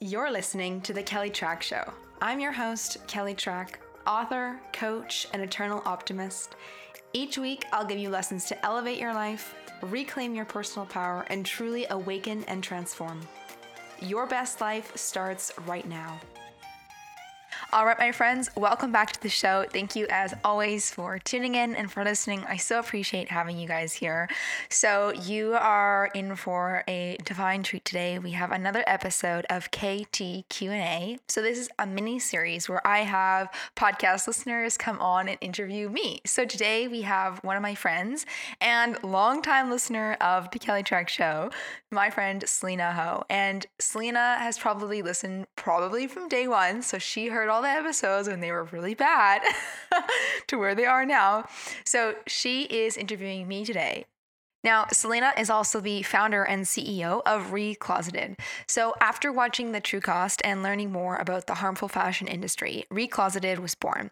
You're listening to The Kelly Trach Show. I'm your host, Kelly Trach, author, coach, and eternal optimist. Each week, I'll give you lessons to elevate your life, reclaim your personal power, and truly awaken and transform. Your best life starts right now. All right, my friends, welcome back to the show. Thank you, as always, for tuning in and for listening. I so appreciate having you guys here. So, you are in for a divine treat today. We have another episode of KT Q&A. So, this is a mini series where I have podcast listeners come on and interview me. So, today we have one of my friends and longtime listener of the Kelly Trach Show, my friend Selina Ho. And Selina has probably listened probably from day one. So, she heard all the episodes when they were really bad to where they are now. So she is interviewing me today. Now, Selina is also the founder and CEO of Recloseted. So, after watching The True Cost and learning more about the harmful fashion industry, Recloseted was born.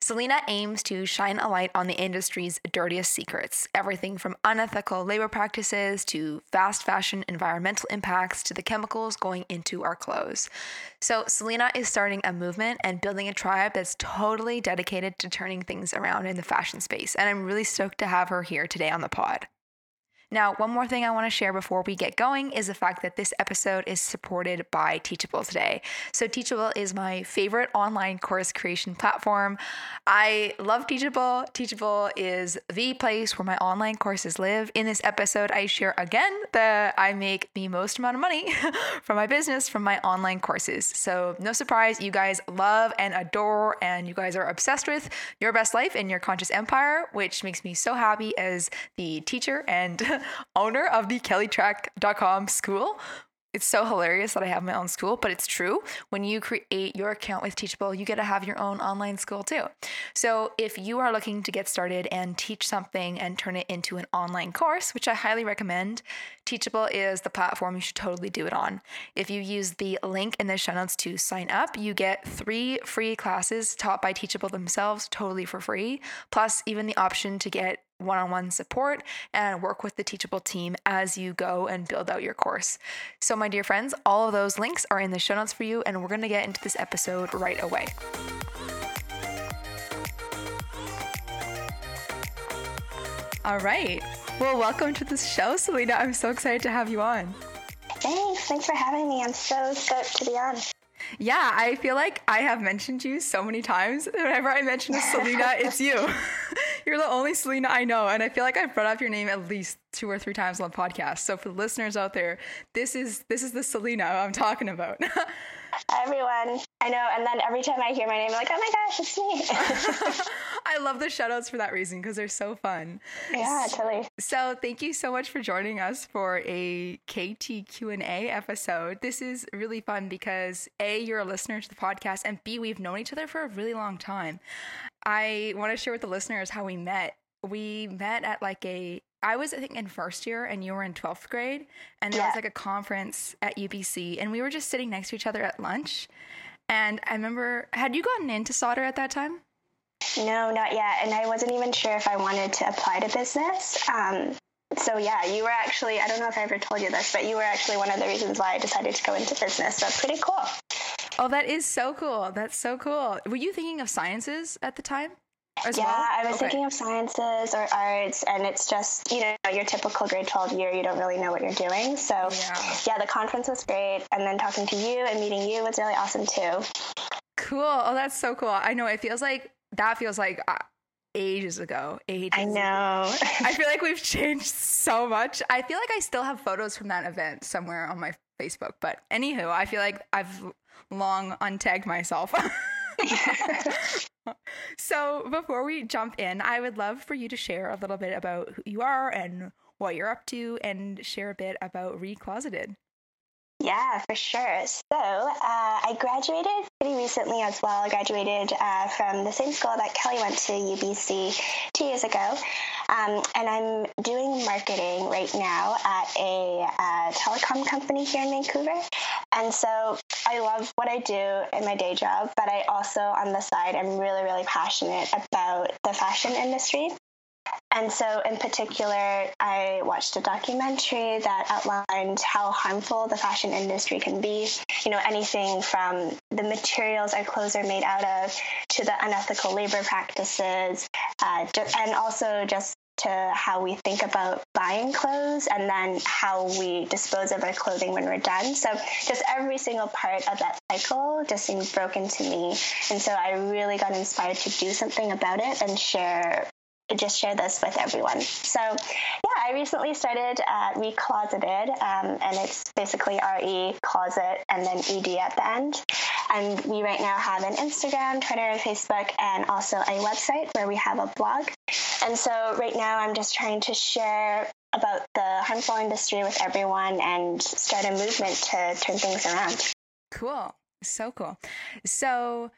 Selina aims to shine a light on the industry's dirtiest secrets everything from unethical labor practices to fast fashion environmental impacts to the chemicals going into our clothes. So, Selina is starting a movement and building a tribe that's totally dedicated to turning things around in the fashion space. And I'm really stoked to have her here today on the pod. Now, one more thing I want to share before we get going is the fact that this episode is supported by Teachable today. So, Teachable is my favorite online course creation platform. I love Teachable. Teachable is the place where my online courses live. In this episode, I share again that I make the most amount of money from my business from my online courses. So, no surprise, you guys love and adore, and you guys are obsessed with your best life and your conscious empire, which makes me so happy as the teacher and owner of the kellytrach.com school. It's so hilarious that I have my own school, but it's true. When you create your account with Teachable, you get to have your own online school too. So, if you are looking to get started and teach something and turn it into an online course, which I highly recommend, Teachable is the platform you should totally do it on. If you use the link in the show notes to sign up, you get three free classes taught by Teachable themselves totally for free, plus, even the option to get one on one support and work with the Teachable team as you go and build out your course. So, my dear friends, all of those links are in the show notes for you, and we're going to get into this episode right away. All right. Well, welcome to the show, Selina. I'm so excited to have you on. Thanks. Thanks for having me. I'm so stoked to be on. Yeah, I feel like I have mentioned you so many times. Whenever I mention a Selina, it's you. You're the only Selina I know, and I feel like I've brought up your name at least two or three times on the podcast. So for the listeners out there, this is this is the Selina I'm talking about. Everyone, I know, and then every time I hear my name, I'm like, oh my gosh, it's me. I love the shoutouts for that reason because they're so fun. Yeah, totally. So thank you so much for joining us for a KT Q&A episode. This is really fun because A, you're a listener to the podcast, and B, we've known each other for a really long time. I want to share with the listeners how we met. We met at like a I was I think in first year and you were in 12th grade and there yeah. was like a conference at UBC and we were just sitting next to each other at lunch. And I remember had you gotten into Sauder at that time? No, not yet. And I wasn't even sure if I wanted to apply to business. Um, so yeah, you were actually I don't know if I ever told you this, but you were actually one of the reasons why I decided to go into business. So pretty cool. Oh, that is so cool. That's so cool. Were you thinking of sciences at the time? Yeah, well? I was okay. thinking of sciences or arts, and it's just, you know, your typical grade 12 year, you don't really know what you're doing. So, yeah. yeah, the conference was great. And then talking to you and meeting you was really awesome too. Cool. Oh, that's so cool. I know. It feels like that feels like uh, ages ago. Ages I know. I feel like we've changed so much. I feel like I still have photos from that event somewhere on my Facebook. But anywho, I feel like I've long untagged myself. so before we jump in, I would love for you to share a little bit about who you are and what you're up to and share a bit about Recloseted. Yeah, for sure. So uh, I graduated pretty recently as well. I graduated uh, from the same school that Kelly went to, UBC, two years ago. Um, and I'm doing marketing right now at a uh, telecom company here in Vancouver. And so I love what I do in my day job, but I also, on the side, I'm really, really passionate about the fashion industry. And so, in particular, I watched a documentary that outlined how harmful the fashion industry can be. You know, anything from the materials our clothes are made out of to the unethical labor practices, uh, and also just to how we think about buying clothes and then how we dispose of our clothing when we're done. So just every single part of that cycle just seemed broken to me. And so I really got inspired to do something about it and share just share this with everyone. So, yeah, I recently started uh, Recloseted, um, and it's basically R E closet and then E D at the end. And we right now have an Instagram, Twitter, Facebook, and also a website where we have a blog. And so, right now, I'm just trying to share about the harmful industry with everyone and start a movement to turn things around. Cool. So cool. So,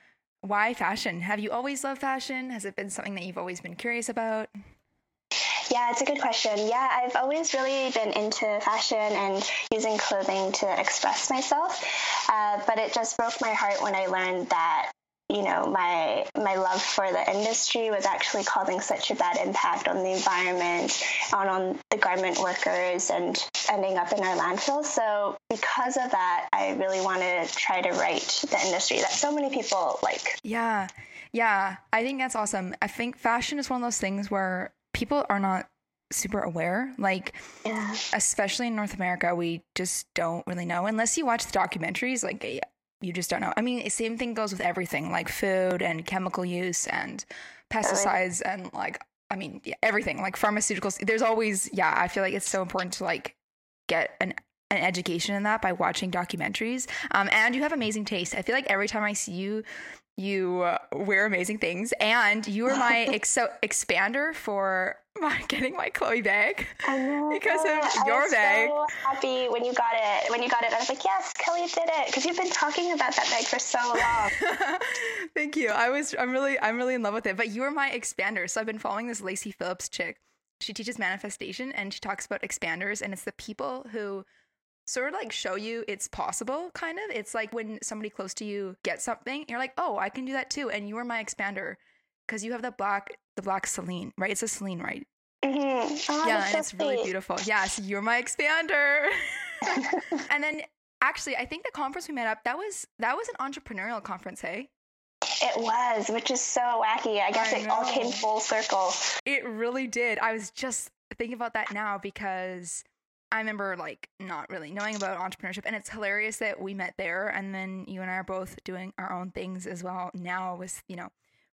why fashion? Have you always loved fashion? Has it been something that you've always been curious about? Yeah, it's a good question. Yeah, I've always really been into fashion and using clothing to express myself. Uh, but it just broke my heart when I learned that you know my my love for the industry was actually causing such a bad impact on the environment on on the garment workers and ending up in our landfills. So because of that i really want to try to right the industry that so many people like. Yeah. Yeah. I think that's awesome. I think fashion is one of those things where people are not super aware. Like yeah. especially in north america we just don't really know unless you watch the documentaries like you just don't know. I mean, same thing goes with everything like food and chemical use and pesticides and like I mean, yeah, everything like pharmaceuticals. There's always yeah, I feel like it's so important to like get an an education in that by watching documentaries. Um, and you have amazing taste. I feel like every time I see you you uh, wear amazing things, and you are my ex- expander for my getting my Chloe bag because of your I bag. So happy when you got it. When you got it, I was like, "Yes, Kelly did it," because you've been talking about that bag for so long. Thank you. I was. I'm really. I'm really in love with it. But you are my expander. So I've been following this Lacy Phillips chick. She teaches manifestation and she talks about expanders, and it's the people who sort of like show you it's possible kind of it's like when somebody close to you gets something you're like oh i can do that too and you are my expander because you have the black the black celine right it's a celine right mm-hmm. oh, yeah and so it's sweet. really beautiful yes you're my expander and then actually i think the conference we met up that was that was an entrepreneurial conference hey it was, which is so wacky. I guess I it all came full circle. It really did. I was just thinking about that now because I remember like not really knowing about entrepreneurship and it's hilarious that we met there and then you and I are both doing our own things as well now with, you know,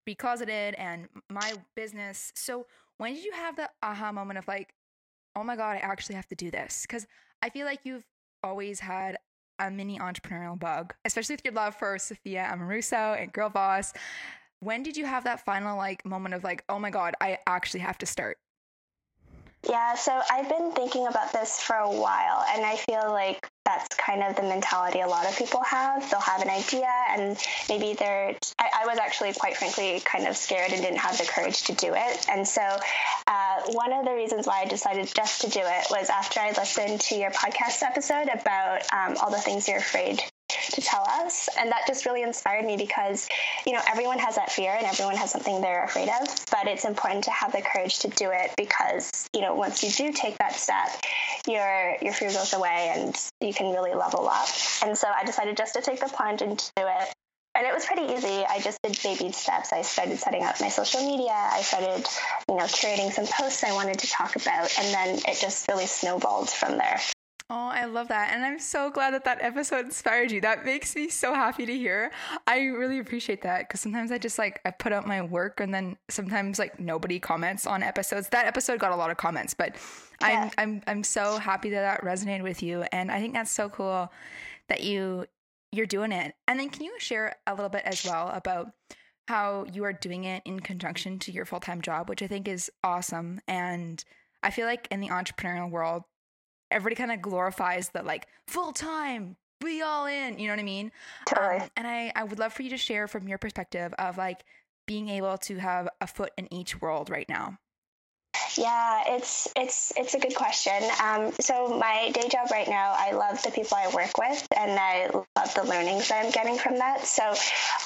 Recloseted and my business. So when did you have the aha moment of like, oh my God, I actually have to do this? Because I feel like you've always had a mini entrepreneurial bug, especially with your love for Sophia Amoruso and Girl Boss. When did you have that final like moment of like, oh my God, I actually have to start? Yeah, so I've been thinking about this for a while, and I feel like that's kind of the mentality a lot of people have. They'll have an idea, and maybe they're. I, I was actually, quite frankly, kind of scared and didn't have the courage to do it. And so, uh, one of the reasons why I decided just to do it was after I listened to your podcast episode about um, all the things you're afraid to tell us. And that just really inspired me because, you know, everyone has that fear and everyone has something they're afraid of, but it's important to have the courage to do it because, you know, once you do take that step, your your fear goes away and you can really level up. And so I decided just to take the plunge and do it. And it was pretty easy. I just did baby steps. I started setting up my social media. I started, you know, curating some posts I wanted to talk about. And then it just really snowballed from there. Oh, I love that. And I'm so glad that that episode inspired you. That makes me so happy to hear. I really appreciate that because sometimes I just like, I put out my work and then sometimes like nobody comments on episodes. That episode got a lot of comments, but yeah. I'm, I'm, I'm so happy that that resonated with you. And I think that's so cool that you, you're doing it. And then can you share a little bit as well about how you are doing it in conjunction to your full time job, which I think is awesome. And I feel like in the entrepreneurial world, everybody kind of glorifies the like full time, be all in. You know what I mean? Totally. Um, and I, I would love for you to share from your perspective of like being able to have a foot in each world right now. Yeah, it's it's it's a good question. Um, so my day job right now, I love the people I work with, and I love the learnings that I'm getting from that. So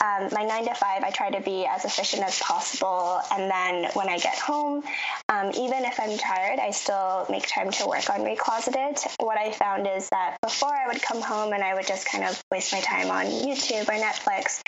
um, my nine to five, I try to be as efficient as possible, and then when I get home, um, even if I'm tired, I still make time to work on Recloseted. What I found is that before I would come home and I would just kind of waste my time on YouTube or Netflix,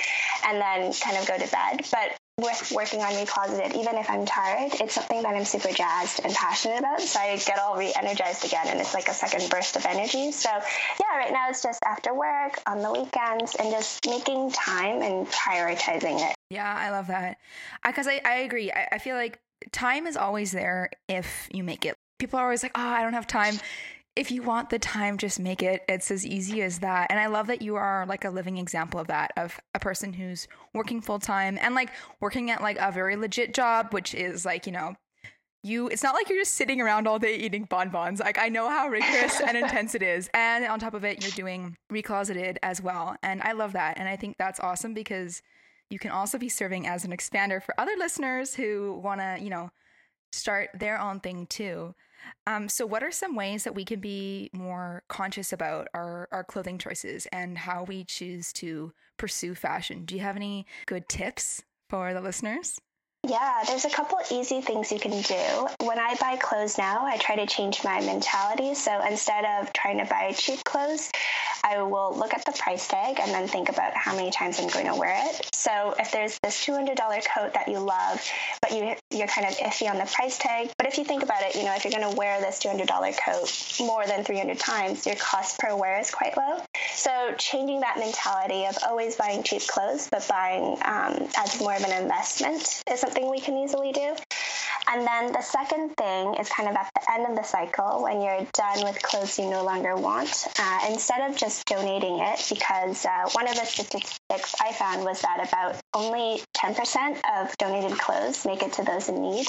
and then kind of go to bed. But with working on Recloseted, even if I'm tired, it's something that I'm super jazzed and passionate about. So I get all re energized again, and it's like a second burst of energy. So, yeah, right now it's just after work, on the weekends, and just making time and prioritizing it. Yeah, I love that. Because I, I, I, agree. I, I feel like time is always there if you make it. People are always like, oh, I don't have time if you want the time, just make it. It's as easy as that. And I love that you are like a living example of that, of a person who's working full time and like working at like a very legit job, which is like, you know, you it's not like you're just sitting around all day eating bonbons. Like I know how rigorous and intense it is. And on top of it, you're doing recloseted as well. And I love that. And I think that's awesome because you can also be serving as an expander for other listeners who want to, you know, start their own thing too. Um, so, what are some ways that we can be more conscious about our, our clothing choices and how we choose to pursue fashion? Do you have any good tips for the listeners? Yeah, there's a couple easy things you can do. When I buy clothes now, I try to change my mentality. So instead of trying to buy cheap clothes, I will look at the price tag and then think about how many times I'm going to wear it. So if there's this $200 coat that you love, but you you're kind of iffy on the price tag, but if you think about it, you know, if you're going to wear this $200 coat more than 300 times, your cost per wear is quite low. So changing that mentality of always buying cheap clothes, but buying um, as more of an investment is something we can easily do. And then the second thing is kind of at the end of the cycle when you're done with clothes you no longer want. Uh, instead of just donating it, because uh, one of the statistics I found was that about only 10% of donated clothes make it to those in need.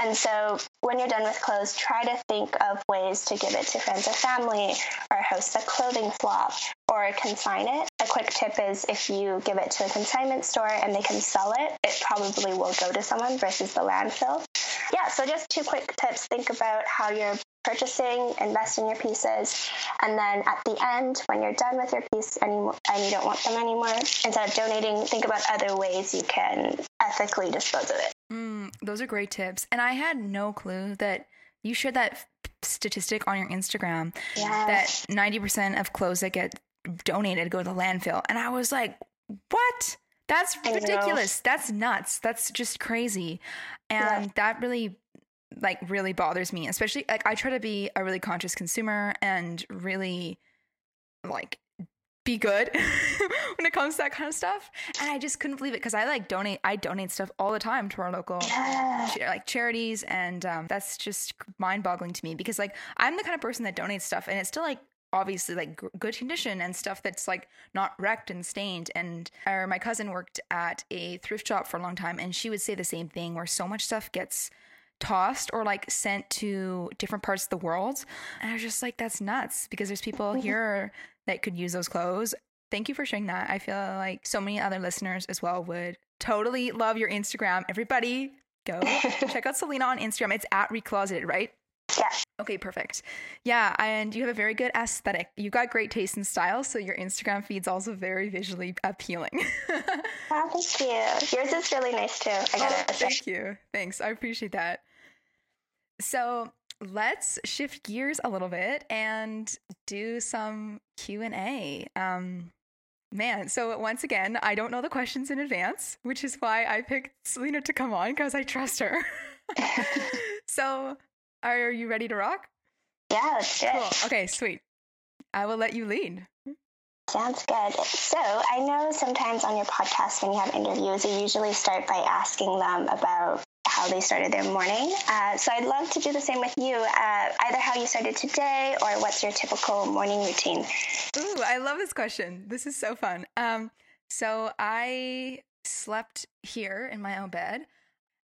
And so when you're done with clothes, try to think of ways to give it to friends or family or host a clothing swap or consign it. A quick tip is if you give it to a consignment store and they can sell it, it probably will go to someone versus the landfill. Yeah, so just two quick tips. Think about how you're purchasing, invest in your pieces, and then at the end, when you're done with your piece and you don't want them anymore, instead of donating, think about other ways you can ethically dispose of it. Mm, those are great tips. And I had no clue that you shared that statistic on your Instagram yes. that 90% of clothes that get donated go to the landfill. And I was like, what? That's ridiculous. That's nuts. That's just crazy. And yeah. that really like really bothers me, especially like I try to be a really conscious consumer and really like be good when it comes to that kind of stuff. And I just couldn't believe it because I like donate. I donate stuff all the time to our local yeah. like charities, and um, that's just mind boggling to me because like I'm the kind of person that donates stuff, and it's still like obviously like g- good condition and stuff that's like not wrecked and stained and or my cousin worked at a thrift shop for a long time and she would say the same thing where so much stuff gets tossed or like sent to different parts of the world and i was just like that's nuts because there's people mm-hmm. here that could use those clothes thank you for sharing that i feel like so many other listeners as well would totally love your instagram everybody go check out selina on instagram it's at recloseted right yeah. Okay, perfect. Yeah, and you have a very good aesthetic. You got great taste and style, so your Instagram feed's also very visually appealing. oh, thank you. Yours is really nice too. I gotta oh. Thank you. Thanks. I appreciate that. So let's shift gears a little bit and do some Q and A. Um, man, so once again, I don't know the questions in advance, which is why I picked Selina to come on because I trust her. so are you ready to rock? Yeah, let's do cool. Okay, sweet. I will let you lead. Sounds good. So I know sometimes on your podcast when you have interviews, you usually start by asking them about how they started their morning. Uh, so I'd love to do the same with you. Uh, either how you started today or what's your typical morning routine. Ooh, I love this question. This is so fun. Um, so I slept here in my own bed,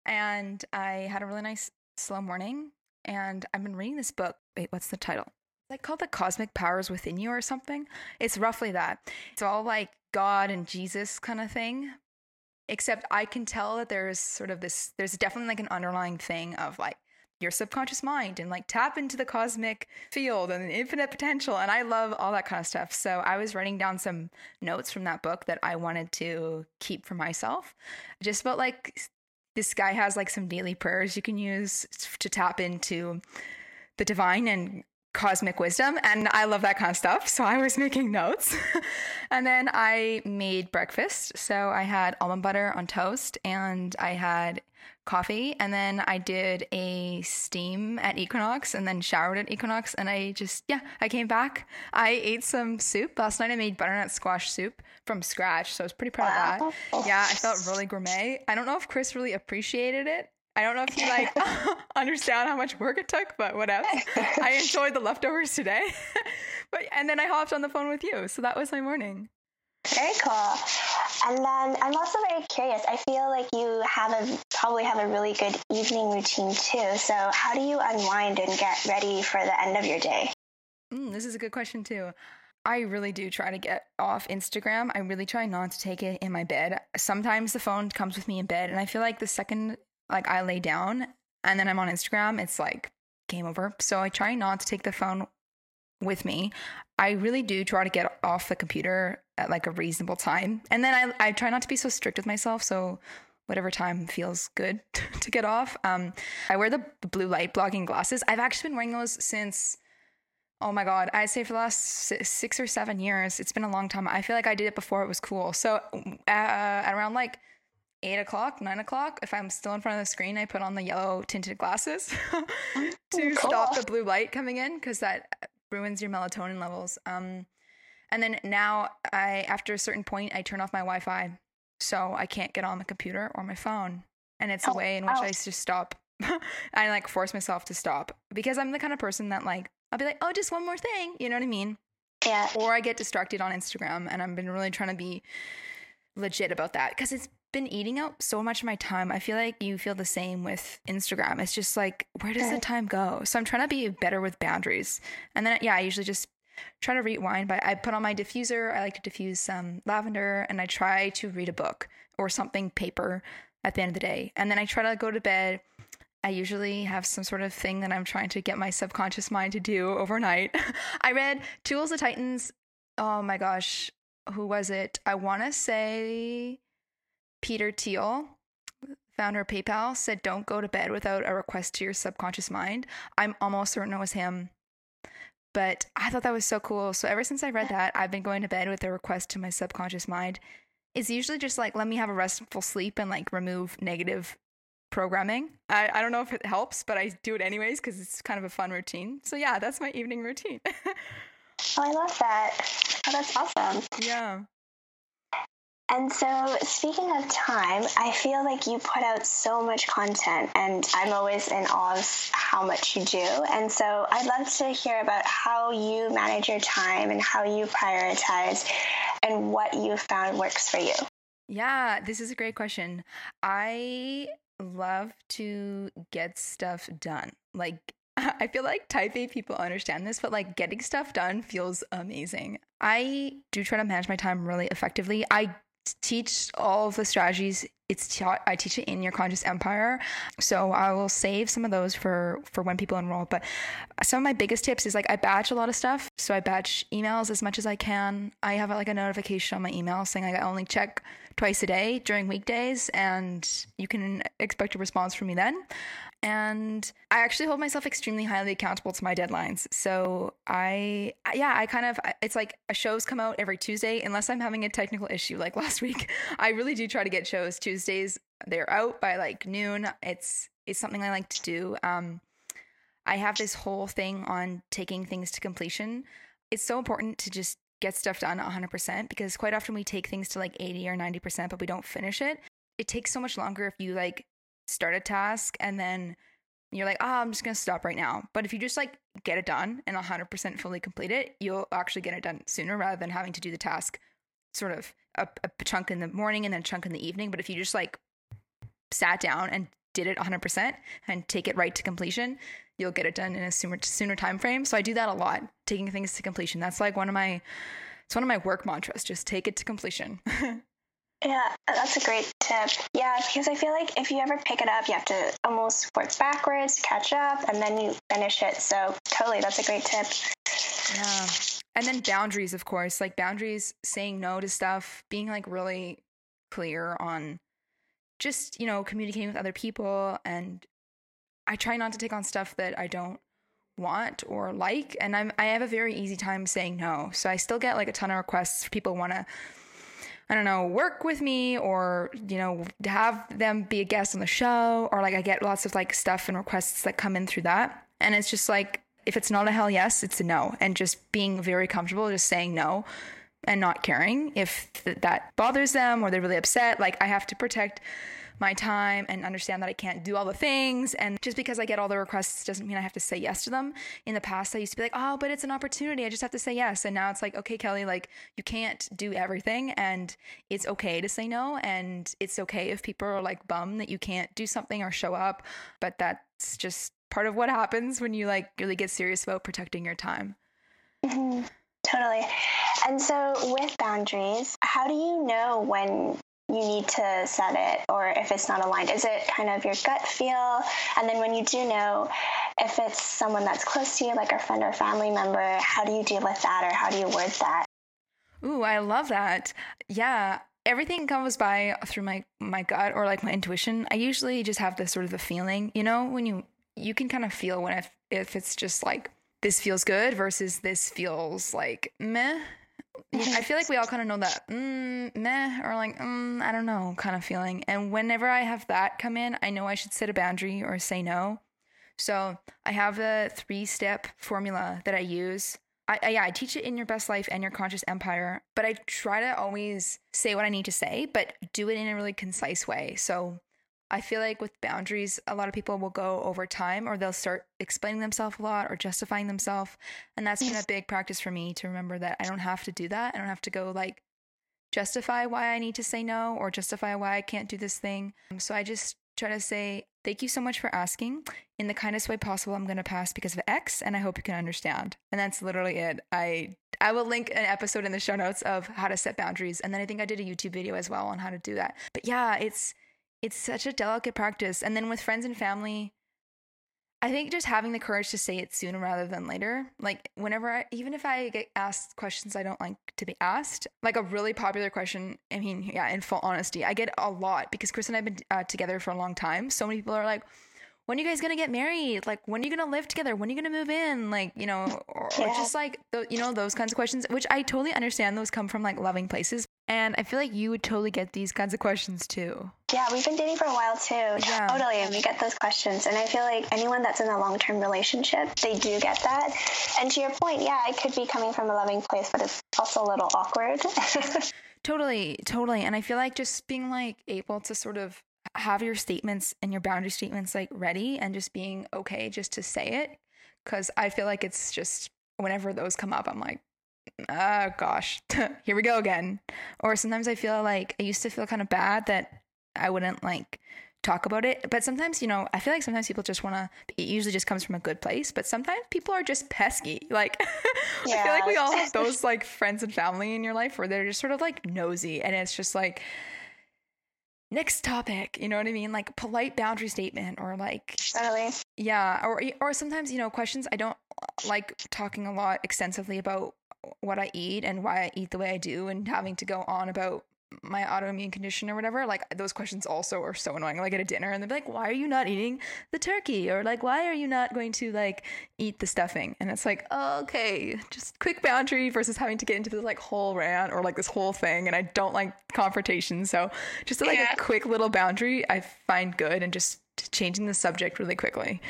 and I had a really nice slow morning. And I've been reading this book. Wait, what's the title? It's like called The Cosmic Powers Within You or something. It's roughly that. It's all like God and Jesus kind of thing. Except I can tell that there's sort of this, there's definitely like an underlying thing of like your subconscious mind and like tap into the cosmic field and infinite potential. And I love all that kind of stuff. So I was writing down some notes from that book that I wanted to keep for myself. Just about like this guy has like some daily prayers you can use to tap into the divine and cosmic wisdom and I love that kind of stuff. So I was making notes. and then I made breakfast. So I had almond butter on toast and I had coffee and then I did a steam at Equinox and then showered at Equinox and I just yeah, I came back. I ate some soup. Last night I made butternut squash soup from scratch, so I was pretty proud wow. of that. Yeah, I felt really gourmet. I don't know if Chris really appreciated it I don't know if you like understand how much work it took, but whatever. I enjoyed the leftovers today. but and then I hopped on the phone with you. So that was my morning. Very cool. And then I'm also very curious. I feel like you have a probably have a really good evening routine too. So how do you unwind and get ready for the end of your day? Mm, this is a good question too. I really do try to get off Instagram. I really try not to take it in my bed. Sometimes the phone comes with me in bed, and I feel like the second like I lay down and then I'm on Instagram, it's like game over. So I try not to take the phone with me. I really do try to get off the computer at like a reasonable time. And then I, I try not to be so strict with myself. So whatever time feels good to get off. Um, I wear the blue light blocking glasses. I've actually been wearing those since, oh my God, I'd say for the last six or seven years. It's been a long time. I feel like I did it before it was cool. So uh, around like eight o'clock, nine o'clock, if I'm still in front of the screen, I put on the yellow tinted glasses to stop the blue light coming in because that ruins your melatonin levels. Um, and then now, I after a certain point, I turn off my Wi-Fi, so I can't get on the computer or my phone, and it's oh, a way in which I just stop. I like force myself to stop because I'm the kind of person that like I'll be like, oh, just one more thing, you know what I mean? Yeah. Or I get distracted on Instagram, and I've been really trying to be legit about that because it's been eating up so much of my time. I feel like you feel the same with Instagram. It's just like, where does the time go? So I'm trying to be better with boundaries. And then, yeah, I usually just try to rewind but I put on my diffuser. I like to diffuse some lavender and I try to read a book or something paper at the end of the day. And then I try to go to bed. I usually have some sort of thing that I'm trying to get my subconscious mind to do overnight. I read Tools of Titans. Oh my gosh. Who was it? I want to say Peter Thiel, founder of PayPal, said, Don't go to bed without a request to your subconscious mind. I'm almost certain it was him. But I thought that was so cool. So ever since I read that, I've been going to bed with a request to my subconscious mind. It's usually just like, let me have a restful sleep and like remove negative programming. I, I don't know if it helps, but I do it anyways because it's kind of a fun routine. So yeah, that's my evening routine. oh, I love that. Oh, that's awesome. Yeah. And so, speaking of time, I feel like you put out so much content, and I'm always in awe of how much you do. And so, I'd love to hear about how you manage your time and how you prioritize and what you found works for you. Yeah, this is a great question. I love to get stuff done. Like, I feel like type A people understand this, but like getting stuff done feels amazing. I do try to manage my time really effectively. I teach all of the strategies it's taught i teach it in your conscious empire. So i will save some of those for for when people enroll. But some of my biggest tips is like i batch a lot of stuff. So i batch emails as much as i can. I have like a notification on my email saying like i only check twice a day during weekdays and you can expect a response from me then. And I actually hold myself extremely highly accountable to my deadlines. So I, yeah, I kind of, it's like a shows come out every Tuesday, unless I'm having a technical issue like last week. I really do try to get shows Tuesdays. They're out by like noon. It's, it's something I like to do. Um, I have this whole thing on taking things to completion. It's so important to just get stuff done 100% because quite often we take things to like 80 or 90%, but we don't finish it. It takes so much longer if you like start a task and then you're like, oh, I'm just going to stop right now. But if you just like get it done and 100% fully complete it, you'll actually get it done sooner rather than having to do the task sort of a, a chunk in the morning and then a chunk in the evening. But if you just like sat down and did it 100% and take it right to completion, you'll get it done in a sooner, sooner time frame. So I do that a lot, taking things to completion. That's like one of my, it's one of my work mantras, just take it to completion. Yeah, that's a great tip. Yeah, because I feel like if you ever pick it up, you have to almost work backwards, catch up, and then you finish it. So totally, that's a great tip. Yeah. And then boundaries, of course, like boundaries, saying no to stuff, being like really clear on just, you know, communicating with other people. And I try not to take on stuff that I don't want or like. And I'm, I have a very easy time saying no. So I still get like a ton of requests. For people want to, I don't know, work with me or, you know, have them be a guest on the show. Or like I get lots of like stuff and requests that come in through that. And it's just like, if it's not a hell yes, it's a no. And just being very comfortable just saying no and not caring if th- that bothers them or they're really upset. Like I have to protect my time and understand that I can't do all the things. And just because I get all the requests doesn't mean I have to say yes to them. In the past, I used to be like, oh, but it's an opportunity. I just have to say yes. And now it's like, okay, Kelly, like you can't do everything and it's okay to say no. And it's okay if people are like bummed that you can't do something or show up. But that's just part of what happens when you like really get serious about protecting your time. Mm-hmm. Totally. And so, with boundaries, how do you know when you need to set it or if it's not aligned? Is it kind of your gut feel? And then, when you do know if it's someone that's close to you, like a friend or family member, how do you deal with that or how do you word that? Ooh, I love that. Yeah, everything comes by through my my gut or like my intuition. I usually just have this sort of a feeling, you know, when you you can kind of feel when if if it's just like this feels good versus this feels like meh. I feel like we all kind of know that mm, meh or like mm, I don't know kind of feeling. And whenever I have that come in, I know I should set a boundary or say no. So I have a three step formula that I use. I, I, yeah, I teach it in your best life and your conscious empire, but I try to always say what I need to say, but do it in a really concise way. So I feel like with boundaries, a lot of people will go over time or they'll start explaining themselves a lot or justifying themselves. And that's been a big practice for me to remember that I don't have to do that. I don't have to go like justify why I need to say no or justify why I can't do this thing. Um, so I just try to say, Thank you so much for asking. In the kindest way possible, I'm going to pass because of X, and I hope you can understand. And that's literally it. I I will link an episode in the show notes of how to set boundaries, and then I think I did a YouTube video as well on how to do that. But yeah, it's it's such a delicate practice. And then with friends and family, I think just having the courage to say it sooner rather than later. Like whenever I, even if I get asked questions I don't like to be asked, like a really popular question. I mean, yeah, in full honesty, I get a lot because Chris and I've been uh, together for a long time. So many people are like, when are you guys gonna get married? Like, when are you gonna live together? When are you gonna move in? Like, you know, or, yeah. or just like, you know, those kinds of questions, which I totally understand. Those come from like loving places. And I feel like you would totally get these kinds of questions too. Yeah, we've been dating for a while too. Yeah. Totally. And we get those questions. And I feel like anyone that's in a long term relationship, they do get that. And to your point, yeah, it could be coming from a loving place, but it's also a little awkward. totally, totally. And I feel like just being like able to sort of have your statements and your boundary statements like ready and just being okay just to say it. Cause I feel like it's just whenever those come up, I'm like, oh gosh, here we go again. Or sometimes I feel like I used to feel kind of bad that I wouldn't like talk about it. But sometimes, you know, I feel like sometimes people just want to, it usually just comes from a good place, but sometimes people are just pesky. Like, yeah. I feel like we all have those like friends and family in your life where they're just sort of like nosy and it's just like, next topic you know what i mean like polite boundary statement or like yeah or or sometimes you know questions i don't like talking a lot extensively about what I eat and why I eat the way I do and having to go on about my autoimmune condition or whatever, like those questions also are so annoying. Like at a dinner and they're like, why are you not eating the turkey? Or like, why are you not going to like eat the stuffing? And it's like, oh, okay, just quick boundary versus having to get into this like whole rant or like this whole thing. And I don't like confrontation. So just like yeah. a quick little boundary I find good and just changing the subject really quickly.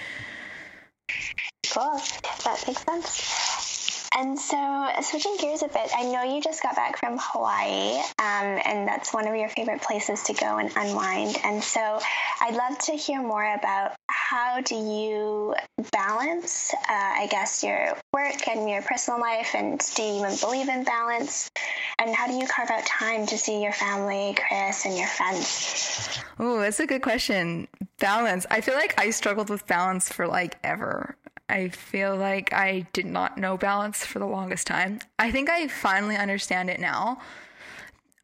Cool. That makes sense. And so, switching gears a bit, I know you just got back from Hawaii, um, and that's one of your favorite places to go and unwind. And so, I'd love to hear more about how do you balance, uh, I guess, your work and your personal life, and do you even believe in balance? And how do you carve out time to see your family, Chris, and your friends? Oh, that's a good question. Balance. I feel like I struggled with balance for like ever. I feel like I did not know balance for the longest time. I think I finally understand it now.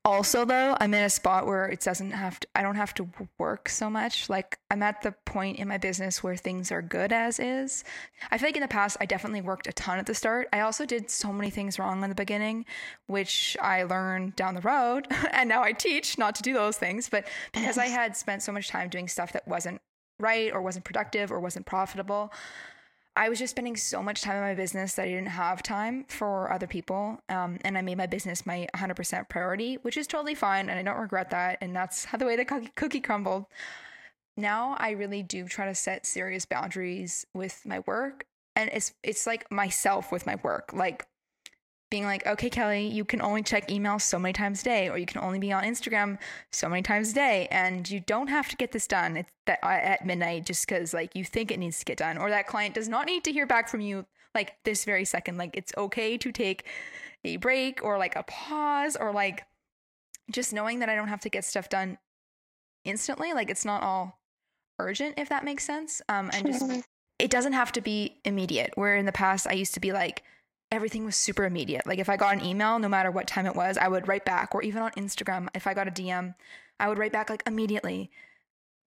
also though i'm in a spot where it doesn't have to i don't have to work so much. Like i'm at the point in my business where things are good as is. I feel like in the past i definitely worked a ton at the start. I also did so many things wrong in the beginning which i learned down the road. And now i teach not to do those things. But because i had spent so much time doing stuff that wasn't right or wasn't productive or wasn't profitable I was just spending so much time in my business that I didn't have time for other people. Um, and I made my business my 100% priority, which is totally fine. And I don't regret that. And that's how the way the cookie, crumbled. Now I really do try to set serious boundaries with my work. And it's it's like myself with my work. Like being like, okay, Kelly, you can only check email so many times a day, or you can only be on Instagram so many times a day, and you don't have to get this done at, at midnight just because like you think it needs to get done, or that client does not need to hear back from you like this very second. Like it's okay to take a break or like a pause, or like just knowing that I don't have to get stuff done instantly. Like it's not all urgent, if that makes sense. Um, and just it doesn't have to be immediate. Where in the past I used to be like everything was super immediate. Like if I got an email, no matter what time it was, I would write back. Or even on Instagram, if I got a DM, I would write back like immediately.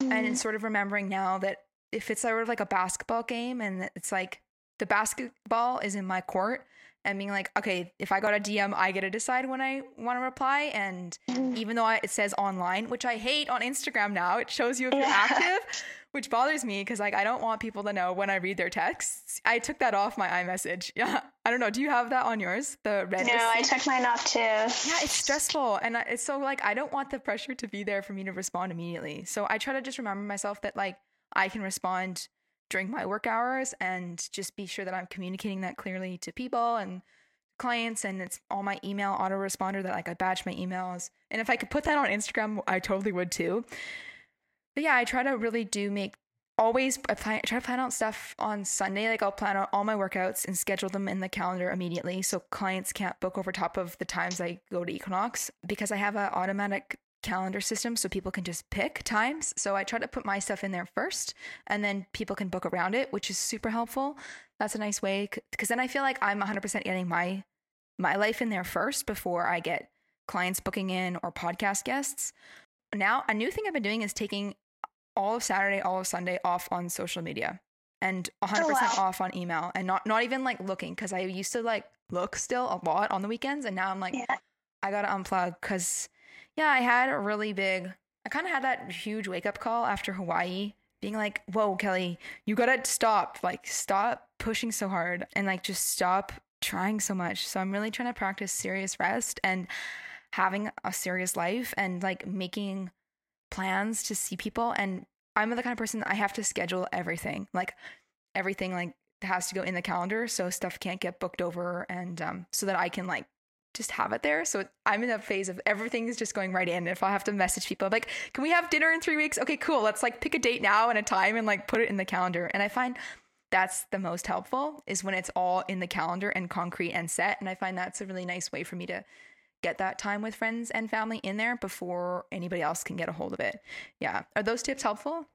Mm-hmm. And it's sort of remembering now that if it's sort of like a basketball game and it's like the basketball is in my court and being like, okay, if I got a DM, I get to decide when I want to reply. And mm-hmm. even though I, it says online, which I hate on Instagram now, it shows you if you're yeah. active which bothers me because like I don't want people to know when I read their texts. I took that off my iMessage. Yeah, I don't know. Do you have that on yours? The red. No, I took mine off too. Yeah, it's stressful, and it's so like I don't want the pressure to be there for me to respond immediately. So I try to just remember myself that like I can respond during my work hours and just be sure that I'm communicating that clearly to people and clients and it's all my email autoresponder that like I batch my emails. And if I could put that on Instagram, I totally would too. But yeah, I try to really do make always I try to plan out stuff on Sunday. Like I'll plan out all my workouts and schedule them in the calendar immediately, so clients can't book over top of the times I go to Equinox because I have an automatic calendar system, so people can just pick times. So I try to put my stuff in there first, and then people can book around it, which is super helpful. That's a nice way because then I feel like I'm 100% getting my my life in there first before I get clients booking in or podcast guests. Now, a new thing I've been doing is taking all of Saturday, all of Sunday off on social media and 100% oh, wow. off on email and not not even like looking cuz I used to like look still a lot on the weekends and now I'm like yeah. I got to unplug cuz yeah, I had a really big I kind of had that huge wake up call after Hawaii being like, "Whoa, Kelly, you got to stop. Like stop pushing so hard and like just stop trying so much." So I'm really trying to practice serious rest and having a serious life and like making plans to see people and I'm the kind of person I have to schedule everything. Like everything like has to go in the calendar so stuff can't get booked over and um so that I can like just have it there. So I'm in a phase of everything is just going right in. If I have to message people like, can we have dinner in three weeks? Okay, cool. Let's like pick a date now and a time and like put it in the calendar. And I find that's the most helpful is when it's all in the calendar and concrete and set. And I find that's a really nice way for me to get that time with friends and family in there before anybody else can get a hold of it. Yeah. Are those tips helpful?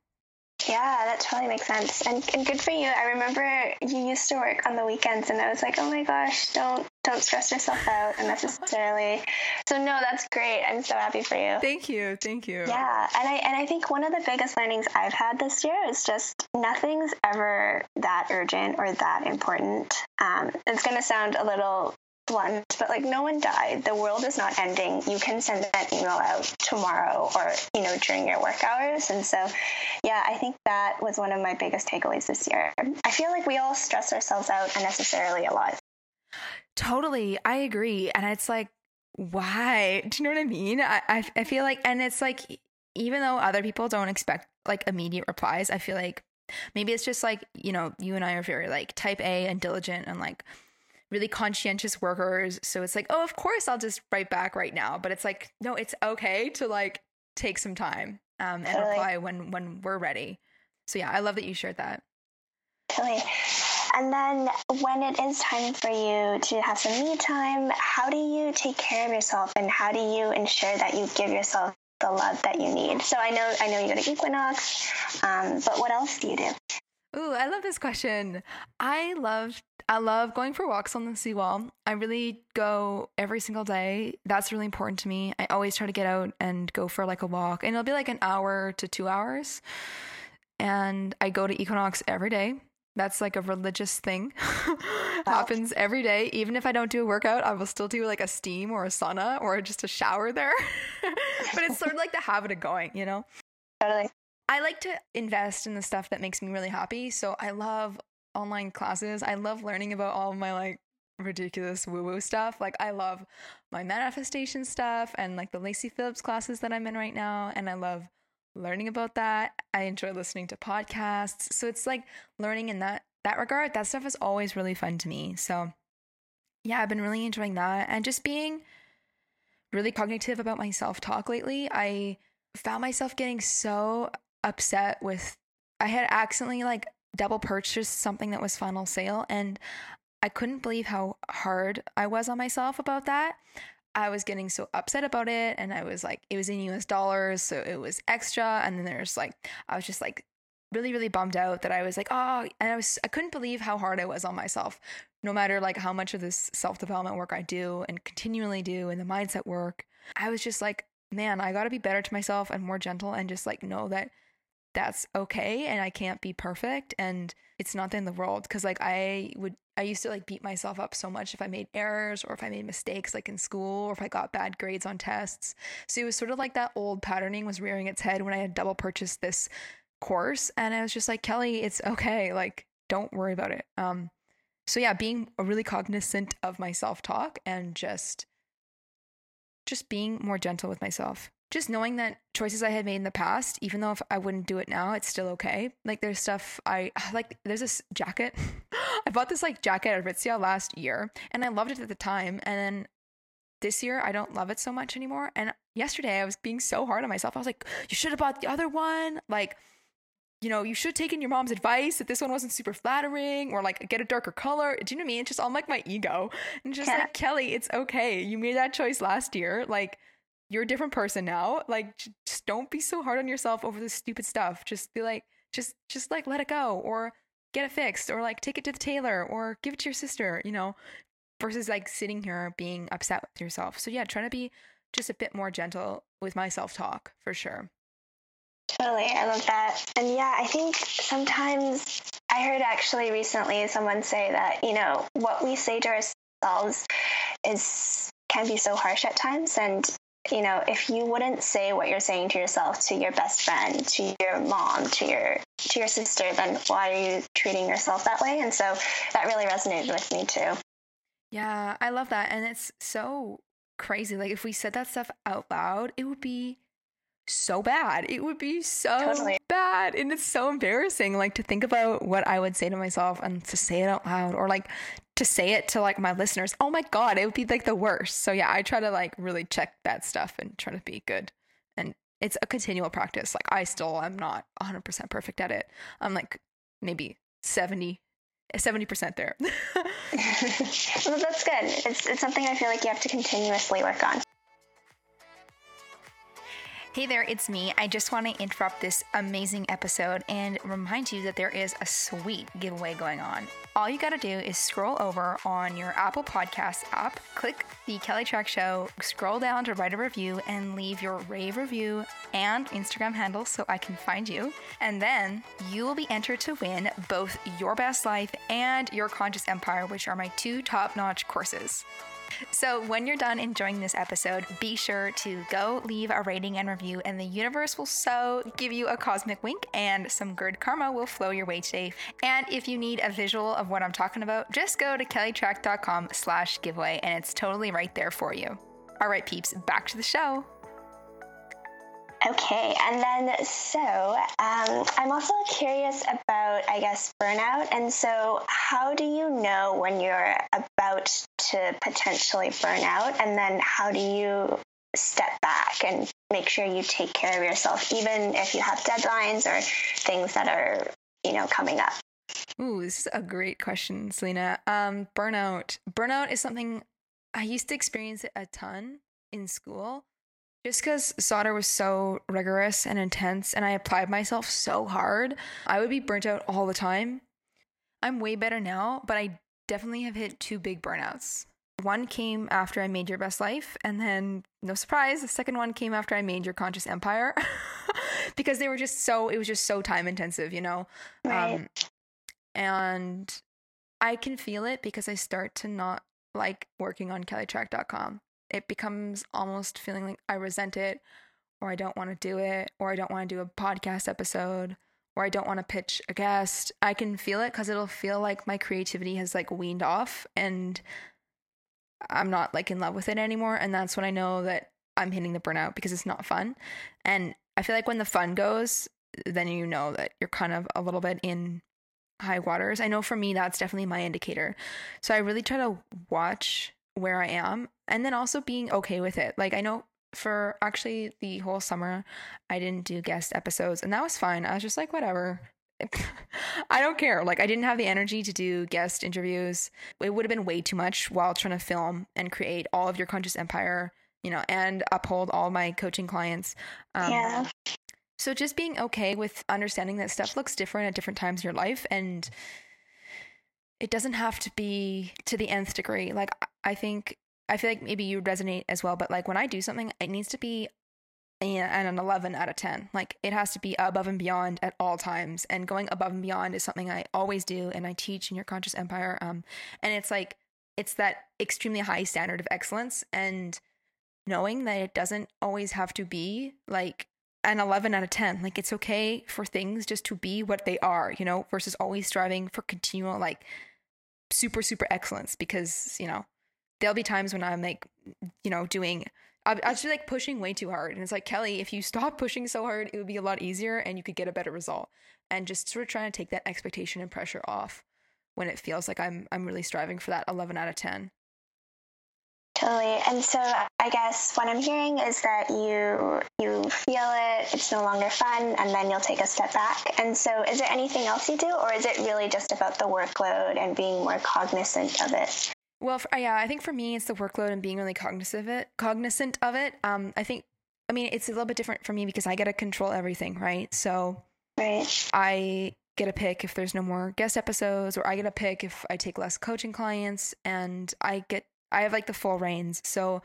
Yeah, that totally makes sense. And, and good for you. I remember you used to work on the weekends and I was like, oh my gosh, don't don't stress yourself out unnecessarily. So no, that's great. I'm so happy for you. Thank you. Thank you. Yeah. And I and I think one of the biggest learnings I've had this year is just nothing's ever that urgent or that important. Um, it's gonna sound a little blunt, but like no one died. The world is not ending. You can send that email out tomorrow or, you know, during your work hours. And so, yeah, I think that was one of my biggest takeaways this year. I feel like we all stress ourselves out unnecessarily a lot. Totally. I agree. And it's like, why? Do you know what I mean? I, I, I feel like, and it's like, even though other people don't expect like immediate replies, I feel like maybe it's just like, you know, you and I are very like type A and diligent and like, really conscientious workers. So it's like, oh, of course I'll just write back right now. But it's like, no, it's okay to like take some time um, and totally. reply when when we're ready. So yeah, I love that you shared that. Totally. And then when it is time for you to have some me time, how do you take care of yourself and how do you ensure that you give yourself the love that you need? So I know I know you go to Equinox, um, but what else do you do? Ooh, I love this question. I love I love going for walks on the seawall. I really go every single day. That's really important to me. I always try to get out and go for like a walk, and it'll be like an hour to two hours. And I go to Equinox every day. That's like a religious thing. Happens every day. Even if I don't do a workout, I will still do like a steam or a sauna or just a shower there. but it's sort of like the habit of going, you know? Totally. I like to invest in the stuff that makes me really happy. So I love online classes. I love learning about all of my like ridiculous woo woo stuff. Like I love my manifestation stuff and like the Lacy Phillips classes that I'm in right now. And I love learning about that. I enjoy listening to podcasts. So it's like learning in that that regard. That stuff is always really fun to me. So yeah, I've been really enjoying that and just being really cognitive about my self-talk lately. I found myself getting so upset with I had accidentally like double purchased something that was final sale and I couldn't believe how hard I was on myself about that. I was getting so upset about it and I was like it was in US dollars so it was extra and then there's like I was just like really really bummed out that I was like oh and I was I couldn't believe how hard I was on myself no matter like how much of this self-development work I do and continually do and the mindset work. I was just like man I got to be better to myself and more gentle and just like know that that's okay and I can't be perfect and it's not of the world. Because like I would I used to like beat myself up so much if I made errors or if I made mistakes like in school or if I got bad grades on tests. So it was sort of like that old patterning was rearing its head when I had double purchased this course and I was just like Kelly it's okay like don't worry about it. Um so yeah, being really cognizant of my self-talk and just just being more gentle with myself just knowing that choices I had made in the past, even though if I wouldn't do it now, it's still okay. Like there's stuff I like. There's this jacket. I bought this like jacket at Aritzia last year, and I loved it at the time. And then this year, I don't love it so much anymore. And yesterday, I was being so hard on myself. I was like, "You should have bought the other one." Like, you know, you should have taken your mom's advice that this one wasn't super flattering, or like get a darker color. Do you know what I mean? It's just all like my ego, and just yeah. like Kelly, it's okay. You made that choice last year. Like you're a different person now. Like, just don't be so hard on yourself over this stupid stuff. Just be like, just, just like let it go or get it fixed or like take it to the tailor or give it to your sister, you know, versus like sitting here being upset with yourself. So yeah, trying to be just a bit more gentle with my self talk for sure. Totally. I love that. And yeah, I think sometimes I heard actually recently someone say that, you know, what we say to ourselves is can be so harsh at times and you know, if you wouldn't say what you're saying to yourself to your best friend, to your mom, to your to your sister, then why are you treating yourself that way? And so that really resonated with me too. Yeah, I love that. And it's so crazy. Like if we said that stuff out loud, it would be so bad. It would be so totally. bad. And it's so embarrassing, like to think about what I would say to myself and to say it out loud or like to say it to like my listeners. Oh my God, it would be like the worst. So yeah, I try to like really check that stuff and try to be good. And it's a continual practice. Like I still am not 100% perfect at it. I'm like maybe 70 70% there. well, that's good. It's, it's something I feel like you have to continuously work on. Hey there, it's me. I just want to interrupt this amazing episode and remind you that there is a sweet giveaway going on. All you got to do is scroll over on your Apple Podcasts app, click the Kelly Trach Show, scroll down to write a review, and leave your rave review and Instagram handle so I can find you. And then you will be entered to win both Your Best Life and Your Conscious Empire, which are my two top notch courses. So, when you're done enjoying this episode, be sure to go leave a rating and review, and the universe will so give you a cosmic wink, and some good karma will flow your way today. And if you need a visual of what I'm talking about, just go to kellytrach.com slash giveaway, and it's totally right there for you. All right, peeps, back to the show. Okay, and then so um, I'm also curious about, I guess, burnout. And so, how do you know when you're about to potentially burn out? And then, how do you step back and make sure you take care of yourself, even if you have deadlines or things that are, you know, coming up? Ooh, this is a great question, Selina. Um, burnout. Burnout is something I used to experience it a ton in school just because Sauder was so rigorous and intense and I applied myself so hard, I would be burnt out all the time. I'm way better now, but I definitely have hit two big burnouts. One came after I made Your Best Life, and then, no surprise, the second one came after I made Your Conscious Empire because they were just so, it was just so time intensive, you know? Right. Um, and I can feel it because I start to not like working on kellytrach.com. It becomes almost feeling like I resent it, or I don't want to do it, or I don't want to do a podcast episode, or I don't want to pitch a guest. I can feel it because it'll feel like my creativity has like weaned off and I'm not like in love with it anymore. And that's when I know that I'm hitting the burnout because it's not fun. And I feel like when the fun goes, then you know that you're kind of a little bit in high waters. I know for me, that's definitely my indicator. So I really try to watch where I am and then also being okay with it. Like, I know for actually the whole summer, I didn't do guest episodes and that was fine. I was just like, whatever. I don't care. Like, I didn't have the energy to do guest interviews. It would have been way too much while trying to film and create all of your conscious empire, you know, and uphold all my coaching clients. Um, yeah. So just being okay with understanding that stuff looks different at different times in your life and it doesn't have to be to the nth degree. Like I think I feel like maybe you resonate as well, but like when I do something, it needs to be an 11 out of 10. Like it has to be above and beyond at all times. And going above and beyond is something I always do and I teach in your conscious empire. Um, and it's like it's that extremely high standard of excellence and knowing that it doesn't always have to be like an 11 out of 10. Like it's okay for things just to be what they are, you know, versus always striving for continual like super super excellence because, you know, there'll be times when I'm like, you know, doing I was like pushing way too hard. And it's like, Kelly, if you stop pushing so hard, it would be a lot easier and you could get a better result. And just sort of trying to take that expectation and pressure off when it feels like I'm I'm really striving for that 11 out of 10. Totally. And so I guess what I'm hearing is that you you feel it, it's no longer fun, and then you'll take a step back. And so is there anything else you do, or is it really just about the workload and being more cognizant of it? Well, for, yeah, I think for me it's the workload and being really cognizant of it. Cognizant of it. Um, I think, I mean, it's a little bit different for me because I get to control everything, right? So, right. I get a pick if there's no more guest episodes, or I get a pick if I take less coaching clients, and I get I have like the full reins. So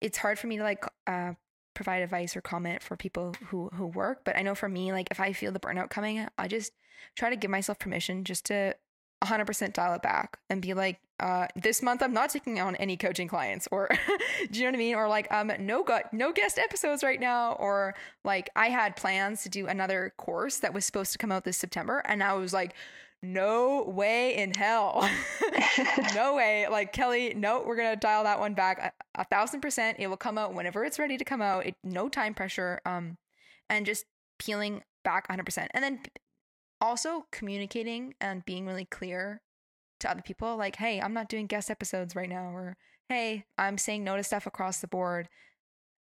it's hard for me to like uh, provide advice or comment for people who who work. But I know for me, like if I feel the burnout coming, I just try to give myself permission just to 100% dial it back and be like, uh, this month I'm not taking on any coaching clients, or do you know what I mean? Or like, um, no got no guest episodes right now, or like I had plans to do another course that was supposed to come out this September, and I was like, no way in hell. no way. Like Kelly, no, we're gonna dial that one back a, a, thousand percent. It will come out whenever it's ready to come out. It, no time pressure. Um, and just peeling back 100%. And then also communicating and being really clear to other people, like, hey, I'm not doing guest episodes right now, or hey, I'm saying no to stuff across the board,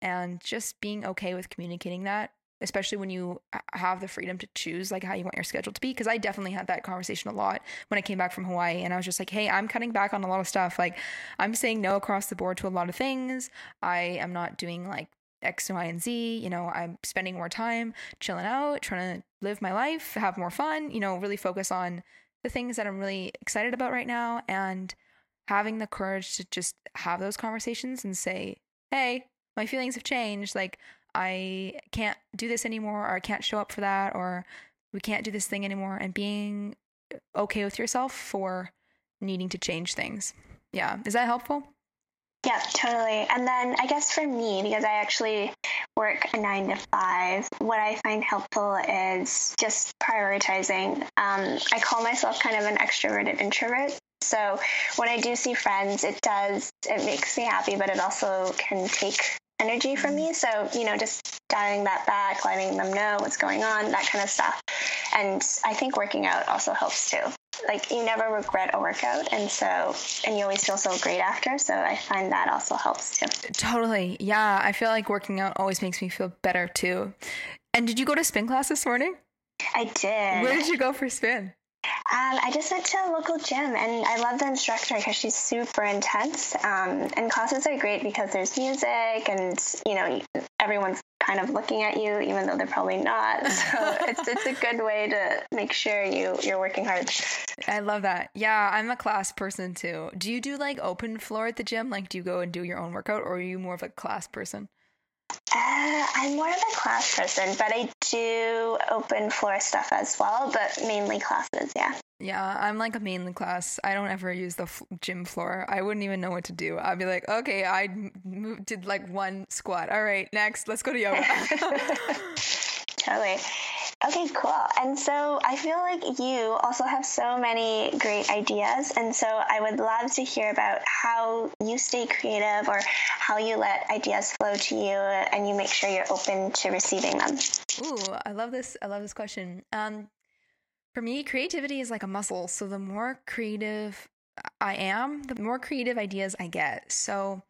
and just being okay with communicating that especially when you have the freedom to choose like how you want your schedule to be because i definitely had that conversation a lot when i came back from hawaii and i was just like hey i'm cutting back on a lot of stuff like i'm saying no across the board to a lot of things. I am not doing like x y and z you know i'm spending more time chilling out trying to live my life have more fun you know really focus on the things that i'm really excited about right now and having the courage to just have those conversations and say hey my feelings have changed like I can't do this anymore, or I can't show up for that, or we can't do this thing anymore, and being okay with yourself for needing to change things. Yeah. Is that helpful? Yeah, totally. And then I guess for me, because I actually work a nine to five, what I find helpful is just prioritizing. Um, I call myself kind of an extroverted introvert. So when I do see friends, it does, it makes me happy, but it also can take energy from mm-hmm. me. So, you know, just dialing that back, letting them know what's going on, that kind of stuff. And I think working out also helps too. Like you never regret a workout and so and you always feel so great after. So I find that also helps too. Totally. Yeah. I feel like working out always makes me feel better too. And did you go to spin class this morning? I did. Where did you go for spin? Um, I just went to a local gym and I love the instructor because she's super intense. Um, and classes are great because there's music and, you know, everyone's kind of looking at you, even though they're probably not. So it's it's a good way to make sure you you're working hard. I love that. Yeah, I'm a class person too. Do you do like open floor at the gym? Like, do you go and do your own workout, or are you more of a class person? Uh, I'm more of a class person, but I do open floor stuff as well, but mainly classes, yeah. Yeah, I'm like a mainly class. I don't ever use the f- gym floor. I wouldn't even know what to do. I'd be like, okay, I moved, did like one squat. All right, next, let's go to yoga. totally. Okay, cool. And so I feel like you also have so many great ideas. And so I would love to hear about how you stay creative or how you let ideas flow to you and you make sure you're open to receiving them. Ooh, I love this. I love this question. Um, for me, creativity is like a muscle. So the more creative I am, the more creative ideas I get. So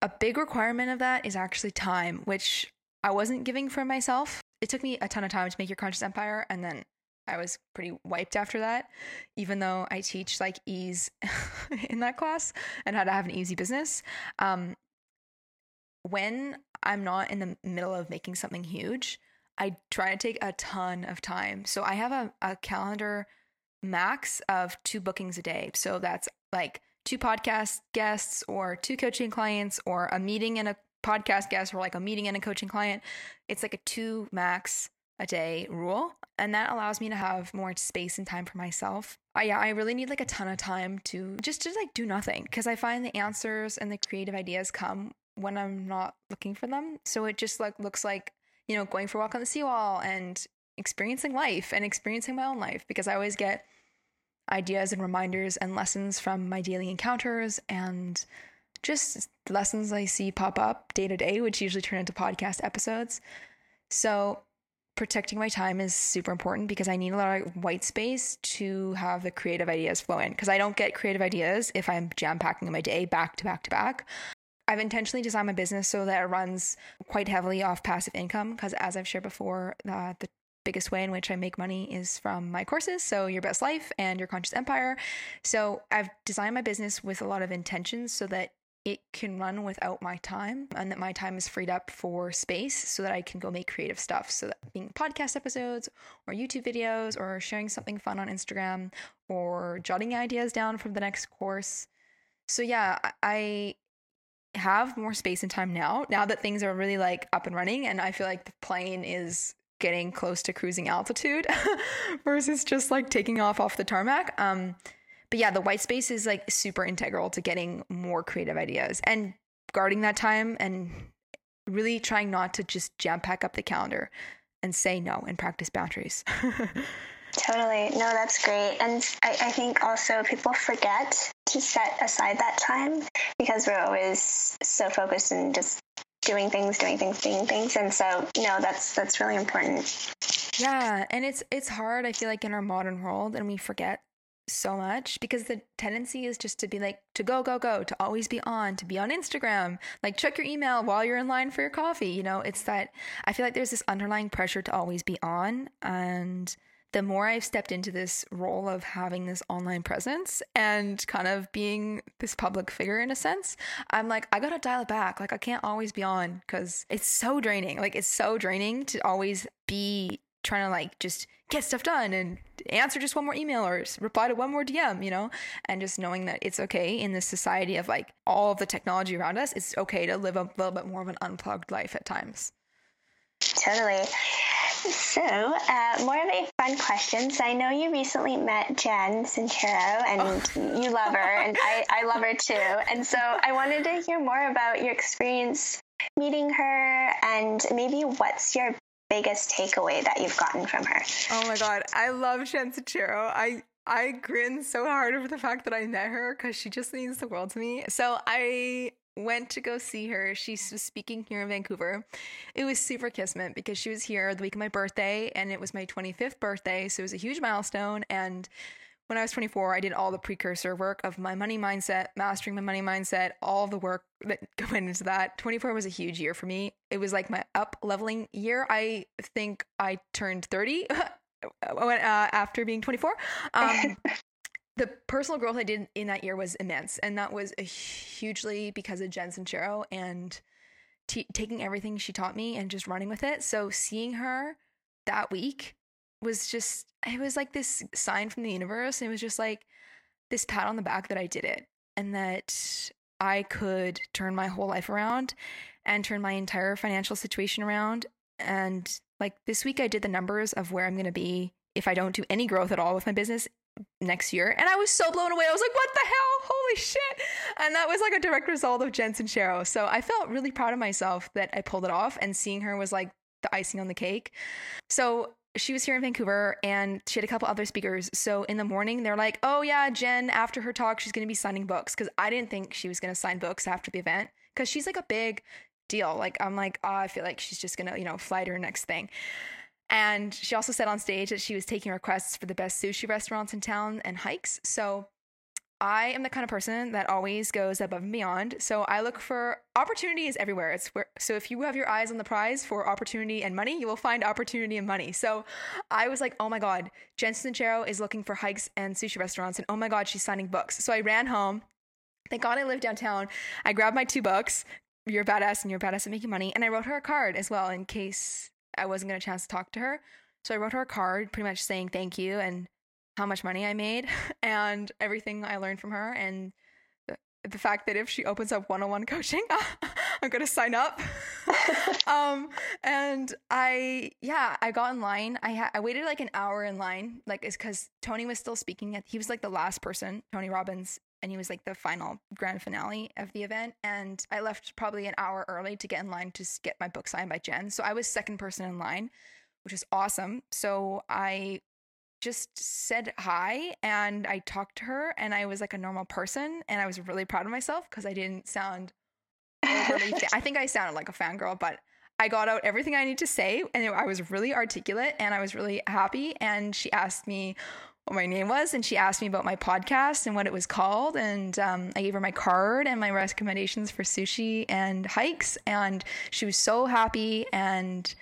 a big requirement of that is actually time, which I wasn't giving for myself it took me a ton of time to make your conscious empire and then I was pretty wiped after that, even though I teach like ease in that class and how to have an easy business. Um, when I'm not in the middle of making something huge, I try to take a ton of time. So I have a, a calendar max of two bookings a day. So that's like two podcast guests or two coaching clients or a meeting and a podcast guest or like a meeting and a coaching client, it's like a two max a day rule. And that allows me to have more space and time for myself. I, yeah, I really need like a ton of time to just to like do nothing because I find the answers and the creative ideas come when I'm not looking for them. So it just like looks like, you know, going for a walk on the seawall and experiencing life and experiencing my own life because I always get ideas and reminders and lessons from my daily encounters and just lessons I see pop up day to day, which usually turn into podcast episodes. So, protecting my time is super important because I need a lot of white space to have the creative ideas flow in. Because I don't get creative ideas if I'm jam packing my day back to back to back. I've intentionally designed my business so that it runs quite heavily off passive income because, as I've shared before, uh, the biggest way in which I make money is from my courses. So, Your Best Life and Your Conscious Empire. So, I've designed my business with a lot of intentions so that it can run without my time and that my time is freed up for space so that I can go make creative stuff. So that being podcast episodes or YouTube videos or sharing something fun on Instagram or jotting ideas down from the next course. So yeah, I have more space and time now, now that things are really like up and running and I feel like the plane is getting close to cruising altitude versus just like taking off off the tarmac. Um but yeah, the white space is like super integral to getting more creative ideas and guarding that time and really trying not to just jam pack up the calendar and say no and practice boundaries. totally. No, that's great. And I, I think also people forget to set aside that time because we're always so focused in just doing things, doing things, doing things. And so no, that's that's really important. Yeah. And it's it's hard, I feel like, in our modern world and we forget so much because the tendency is just to be like to go go go to always be on to be on Instagram like check your email while you're in line for your coffee you know it's that I feel like there's this underlying pressure to always be on and the more I've stepped into this role of having this online presence and kind of being this public figure in a sense, I'm like, I gotta dial it back. Like, I can't always be on because it's so draining. Like, it's so draining to always be trying to like just get stuff done and answer just one more email or reply to one more DM, you know, and just knowing that it's okay in this society of like all of the technology around us, it's okay to live a little bit more of an unplugged life at times. Totally. So, uh, more of a fun question. So, I know you recently met Jen Sincero and oh. you love her, and I, I love her too. And so, I wanted to hear more about your experience meeting her and maybe what's your biggest takeaway that you've gotten from her? Oh my god, I love Sincero. I I grin so hard over the fact that I met her because she just means the world to me. So I went to go see her. She was speaking here in Vancouver. It was super kismet because she was here the week of my birthday and it was my 25th birthday. So it was a huge milestone. And when I was 24, I did all the precursor work of my money mindset, mastering my money mindset, all the work that went into that. 24 was a huge year for me. It was like my up leveling year. I think I turned 30 uh, after being 24. Um, the personal growth I did in that year was immense. And that was hugely because of Jen Sincero and t- taking everything she taught me and just running with it. So seeing her that week was just it was like this sign from the universe. It was just like this pat on the back that I did it and that I could turn my whole life around and turn my entire financial situation around. And like this week, I did the numbers of where I'm going to be if I don't do any growth at all with my business next year. And I was so blown away. I was like, what the hell? Holy shit. And that was like a direct result of Jensen Sincero. So I felt really proud of myself that I pulled it off and seeing her was like the icing on the cake. So she was here in Vancouver and she had a couple other speakers. So in the morning, they're like, oh, yeah, Jen, after her talk, she's going to be signing books. Cause I didn't think she was going to sign books after the event because she's like a big deal. Like, I'm like, oh, I feel like she's just going to, you know, fly to her next thing. And she also said on stage that she was taking requests for the best sushi restaurants in town and hikes. So I am the kind of person that always goes above and beyond. So I look for opportunities everywhere. It's where, so if you have your eyes on the prize for opportunity and money, you will find opportunity and money. So I was like, oh my God, Jen Sincero is looking for hikes and sushi restaurants. And oh my God, she's signing books. So I ran home. Thank God I live downtown. I grabbed my two books, You're Badass and You're Badass at Making Money. And I wrote her a card as well in case I wasn't going to chance to talk to her. So I wrote her a card pretty much saying thank you and how much money I made and everything I learned from her and the, fact that if she opens up one-on-one coaching, I'm going to sign up. um, and I, yeah, I got in line. I ha- I waited like an hour in line, like it's because Tony was still speaking. At, he was like the last person, Tony Robbins, and he was like the final grand finale of the event. And I left probably an hour early to get in line to get my book signed by Jen. So I was second person in line, which is awesome. So I just said hi and I talked to her and I was like a normal person and I was really proud of myself because I didn't sound overly fa- I think I sounded like a fangirl, but I got out everything I need to say and I was really articulate and I was really happy and she asked me what my name was and she asked me about my podcast and what it was called and um, i gave her my card and my recommendations for sushi and hikes and she was so happy and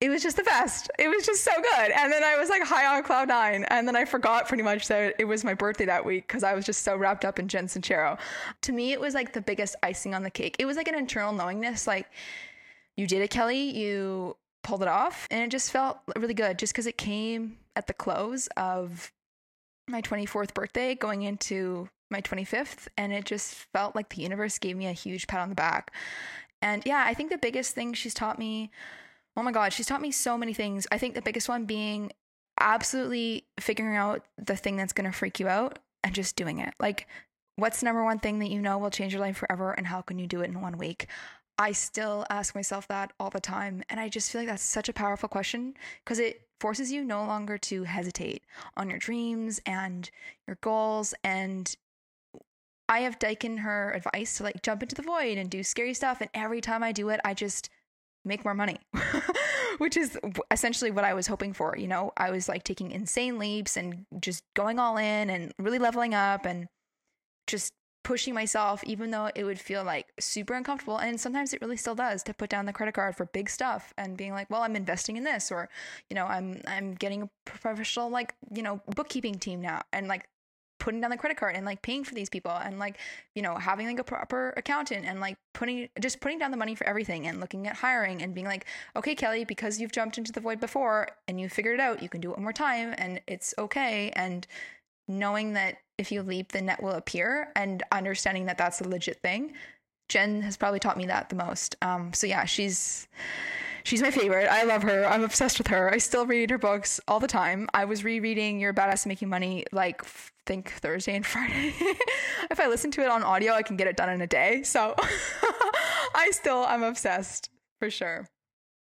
it was just the best. It was just so good. And then I was like high on cloud nine. And then I forgot pretty much that it was my birthday that week because I was just so wrapped up in Jen Sincero. To me, it was like the biggest icing on the cake. It was like an internal knowingness like, you did it, Kelly. You pulled it off. And it just felt really good just because it came at the close of my 24th birthday going into my 25th. And it just felt like the universe gave me a huge pat on the back. And yeah, I think the biggest thing she's taught me oh my God, she's taught me so many things. I think the biggest one being absolutely figuring out the thing that's going to freak you out and just doing it. Like, what's the number one thing that you know will change your life forever and how can you do it in one week? I still ask myself that all the time. And I just feel like that's such a powerful question because it forces you no longer to hesitate on your dreams and your goals. And I have taken her advice to like jump into the void and do scary stuff. And every time I do it, I just make more money, which is essentially what I was hoping for. You know, I was like taking insane leaps and just going all in and really leveling up and just pushing myself, even though it would feel like super uncomfortable. And sometimes it really still does to put down the credit card for big stuff and being like, well, I'm investing in this, or, you know, I'm, I'm getting a professional, like, you know, bookkeeping team now. And like putting down the credit card and like paying for these people and like you know having like a proper accountant and like putting just putting down the money for everything and looking at hiring and being like okay kelly because you've jumped into the void before and you figured it out you can do it one more time and it's okay. And knowing that if you leap the net will appear and understanding that that's a legit thing jen has probably taught me that the most. Um so yeah she's She's my favorite. I love her. I'm obsessed with her. I still read her books all the time. I was rereading You're Badass Making Money like think Thursday and Friday. if I listen to it on audio, I can get it done in a day. So I still I'm obsessed for sure.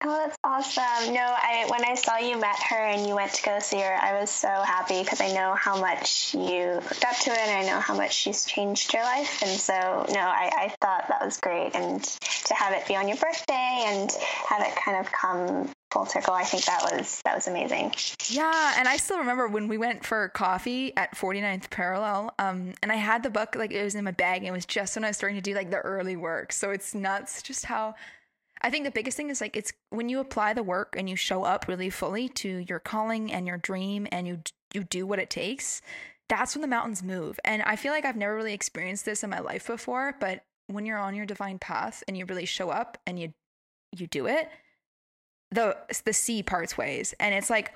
Oh, that's awesome. No, I when I saw you met her and you went to go see her, I was so happy because I know how much you looked up to it and I know how much she's changed your life. And so, no, I, I thought that was great. And to have it be on your birthday and have it kind of come full circle, I think that was that was amazing. Yeah, and I still remember when we went for coffee at 49th Parallel, um, and I had the book like it was in my bag and it was just when I was starting to do like the early work. So it's nuts just how I think the biggest thing is like it's when you apply the work and you show up really fully to your calling and your dream and you you do what it takes. That's when the mountains move. And I feel like I've never really experienced this in my life before, but when you're on your divine path and you really show up and you you do it, the the sea parts ways, and it's like,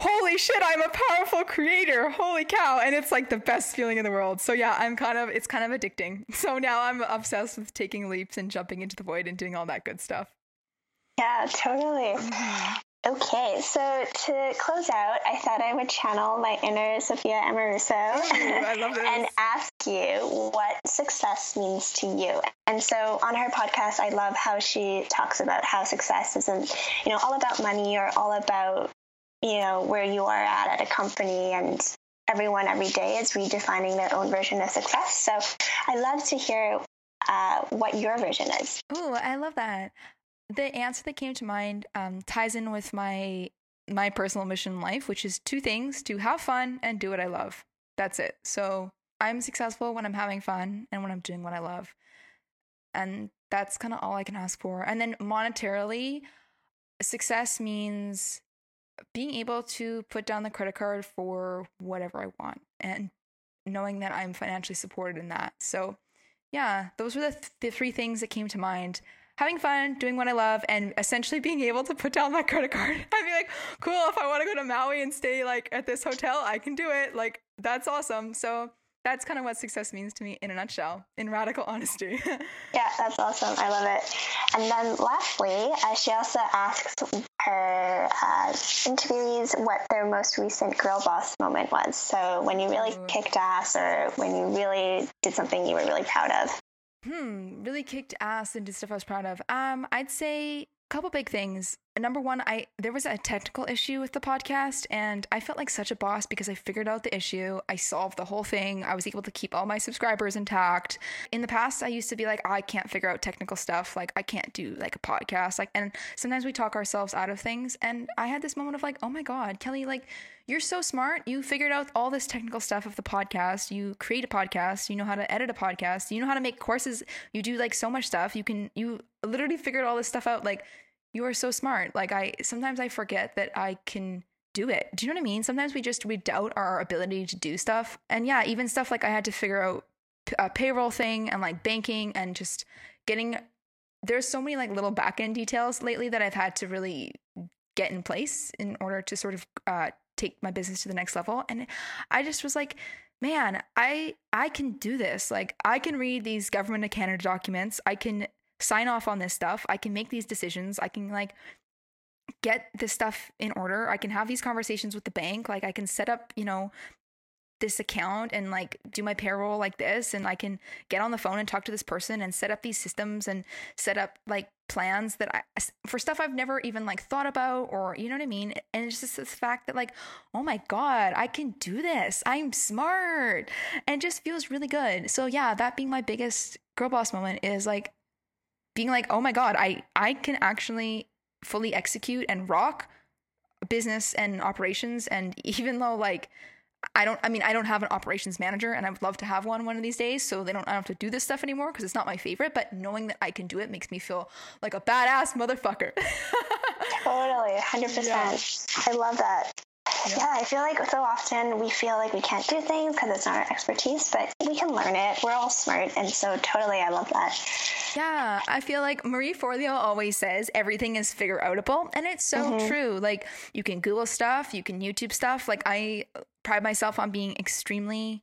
holy shit, I'm a powerful creator. Holy cow. And it's like the best feeling in the world. So yeah, I'm kind of, it's kind of addicting. So now I'm obsessed with taking leaps and jumping into the void and doing all that good stuff. Yeah, totally. Okay, so to close out, I thought I would channel my inner Sophia Amoruso and ask you what success means to you. And so on her podcast, I love how she talks about how success isn't, you know, all about money or all about, you know, where you are at at a company and everyone every day is redefining their own version of success. So I love to hear uh, what your version is. Oh, I love that the answer that came to mind um, ties in with my my personal mission in life, which is two things: to have fun and do what I love. That's it. So I'm successful when I'm having fun and when I'm doing what I love, and that's kind of all I can ask for. And then monetarily, success means being able to put down the credit card for whatever I want and knowing that I'm financially supported in that. So, yeah, those were the, th- the three things that came to mind having fun, doing what I love, and essentially being able to put down my credit card. I'd be like, cool, if I want to go to Maui and stay like at this hotel, I can do it. Like, that's awesome. So that's kind of what success means to me in a nutshell, in radical honesty. yeah, that's awesome. I love it. And then lastly, uh, she also asks her uh, interviewees what their most recent girl boss moment was. So when you really Ooh. kicked ass or when you really did something you were really proud of. Hmm, really kicked ass and did stuff I was proud of. Um, I'd say a couple big things number one, I there was a technical issue with the podcast, and I felt like such a boss because I figured out the issue. I solved the whole thing. I was able to keep all my subscribers intact. In the past, I used to be like, oh, I can't figure out technical stuff. Like I can't do like a podcast. Like, and sometimes we talk ourselves out of things. And I had this moment of like, oh my god, Kelly, like you're so smart. You figured out all this technical stuff of the podcast. You create a podcast. You know how to edit a podcast. You know how to make courses. You do like so much stuff. You can you literally figured all this stuff out. Like you are so smart. Like I sometimes I forget that I can do it. Do you know what I mean? Sometimes we just we doubt our ability to do stuff. And yeah, even stuff like I had to figure out a payroll thing and like banking and just getting there's so many like little back end details lately that I've had to really get in place in order to sort of uh, take my business to the next level. And I just was like, man, I I can do this. Like I can read these government of Canada documents. I can sign off on this stuff. I can make these decisions. I can like get this stuff in order. I can have these conversations with the bank. Like I can set up, you know, this account and like do my payroll like this and I can get on the phone and talk to this person and set up these systems and set up like plans that I for stuff I've never even like thought about or you know what I mean and it's just this fact that like oh my god I can do this I'm smart and just feels really good so yeah that being my biggest girl boss moment is like being like, oh my God, I, I can actually fully execute and rock business and operations. And even though like I don't, I mean, I don't have an operations manager and I would love to have one one of these days. So they don't, I don't have to do this stuff anymore because it's not my favorite. But knowing that I can do it makes me feel like a badass motherfucker. totally. 100%. Yeah. I love that. Yeah. I feel like so often we feel like we can't do things because it's not our expertise, but we can learn it. We're all smart. And so, totally, I love that. Yeah. I feel like Marie Forleo always says everything is figure outable. And it's so mm-hmm. true. Like, you can Google stuff, you can YouTube stuff. Like, I pride myself on being extremely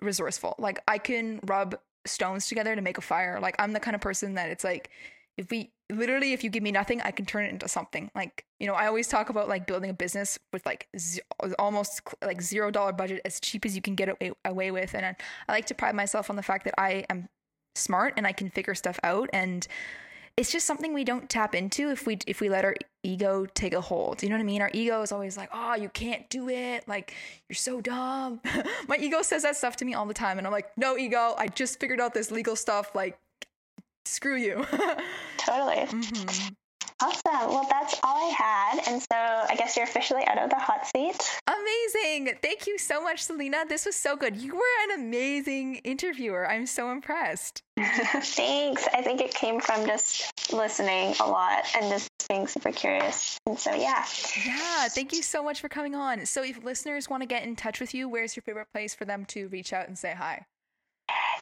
resourceful. Like, I can rub stones together to make a fire. Like, I'm the kind of person that it's like, if we literally if you give me nothing i can turn it into something like you know i always talk about like building a business with like z- almost like zero dollar budget as cheap as you can get away, away with and I, I like to pride myself on the fact that i am smart and i can figure stuff out and it's just something we don't tap into if we if we let our ego take a hold. You know what I mean? Our ego is always like, "Oh, you can't do it. Like you're so dumb." My ego says that stuff to me all the time and I'm like, "No, ego. I just figured out this legal stuff. Like screw you. totally. Mm-hmm. Awesome. Well, that's all I had. And so I guess you're officially out of the hot seat. Amazing. Thank you so much, Selina. This was so good. You were an amazing interviewer. I'm so impressed. Thanks. I think it came from just listening a lot and just being super curious. And so, yeah. Yeah. Thank you so much for coming on. So, if listeners want to get in touch with you, where's your favorite place for them to reach out and say hi?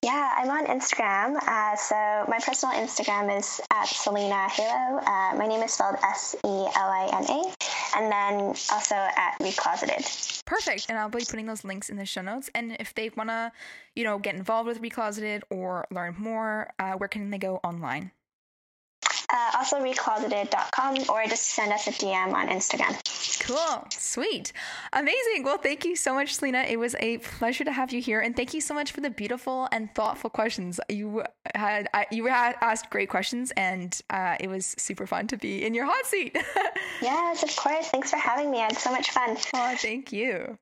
Yeah, I'm on Instagram. Uh, so my personal Instagram is at Selina Halo. Uh, my name is spelled S E L I N A, and then also at Recloseted. Perfect. And I'll be putting those links in the show notes. And if they want to, you know, get involved with Recloseted or learn more, uh, where can they go online? Uh, also recloseted.com or just send us a DM on Instagram. Cool. Sweet. Amazing. Well, thank you so much, Selina. It was a pleasure to have you here. And thank you so much for the beautiful and thoughtful questions. You had you had asked great questions and uh, it was super fun to be in your hot seat. yes, of course. Thanks for having me. I had so much fun. Oh, thank you.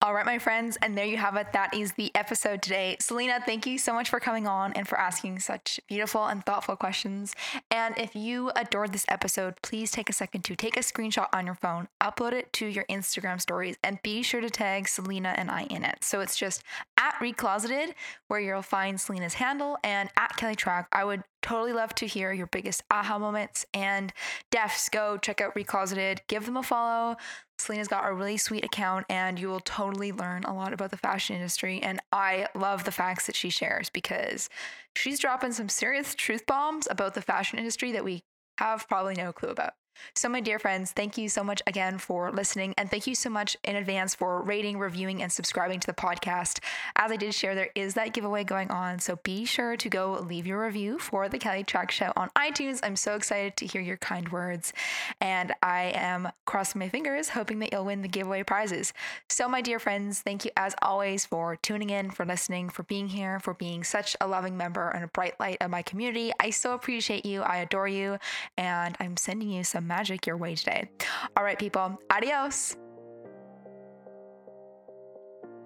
All right, my friends, and there you have it. That is the episode today. Selina, thank you so much for coming on and for asking such beautiful and thoughtful questions. And if you adored this episode, please take a second to take a screenshot on your phone, upload it to your Instagram stories, and be sure to tag Selina and I in it. So it's just at Recloseted, where you'll find Selina's handle, and at Kelly Trach. I would totally love to hear your biggest aha moments. And defs, go check out Recloseted, give them a follow. Selina's got a really sweet account, and you will totally learn a lot about the fashion industry. And I love the facts that she shares because she's dropping some serious truth bombs about the fashion industry that we have probably no clue about. So, my dear friends, thank you so much again for listening. And thank you so much in advance for rating, reviewing, and subscribing to the podcast. As I did share, there is that giveaway going on. So, be sure to go leave your review for the Kelly Trach Show on iTunes. I'm so excited to hear your kind words. And I am crossing my fingers, hoping that you'll win the giveaway prizes. So, my dear friends, thank you as always for tuning in, for listening, for being here, for being such a loving member and a bright light of my community. I so appreciate you. I adore you. And I'm sending you some magic your way today. All right, people, adios.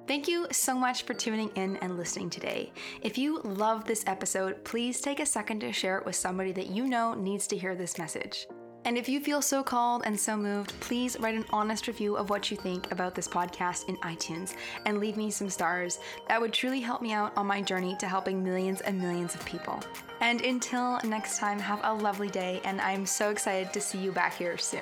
Thank you so much for tuning in and listening today. If you love this episode, please take a second to share it with somebody that you know needs to hear this message. And if you feel so called and so moved, please write an honest review of what you think about this podcast in iTunes and leave me some stars. That would truly help me out on my journey to helping millions and millions of people. And until next time, have a lovely day, and I'm so excited to see you back here soon.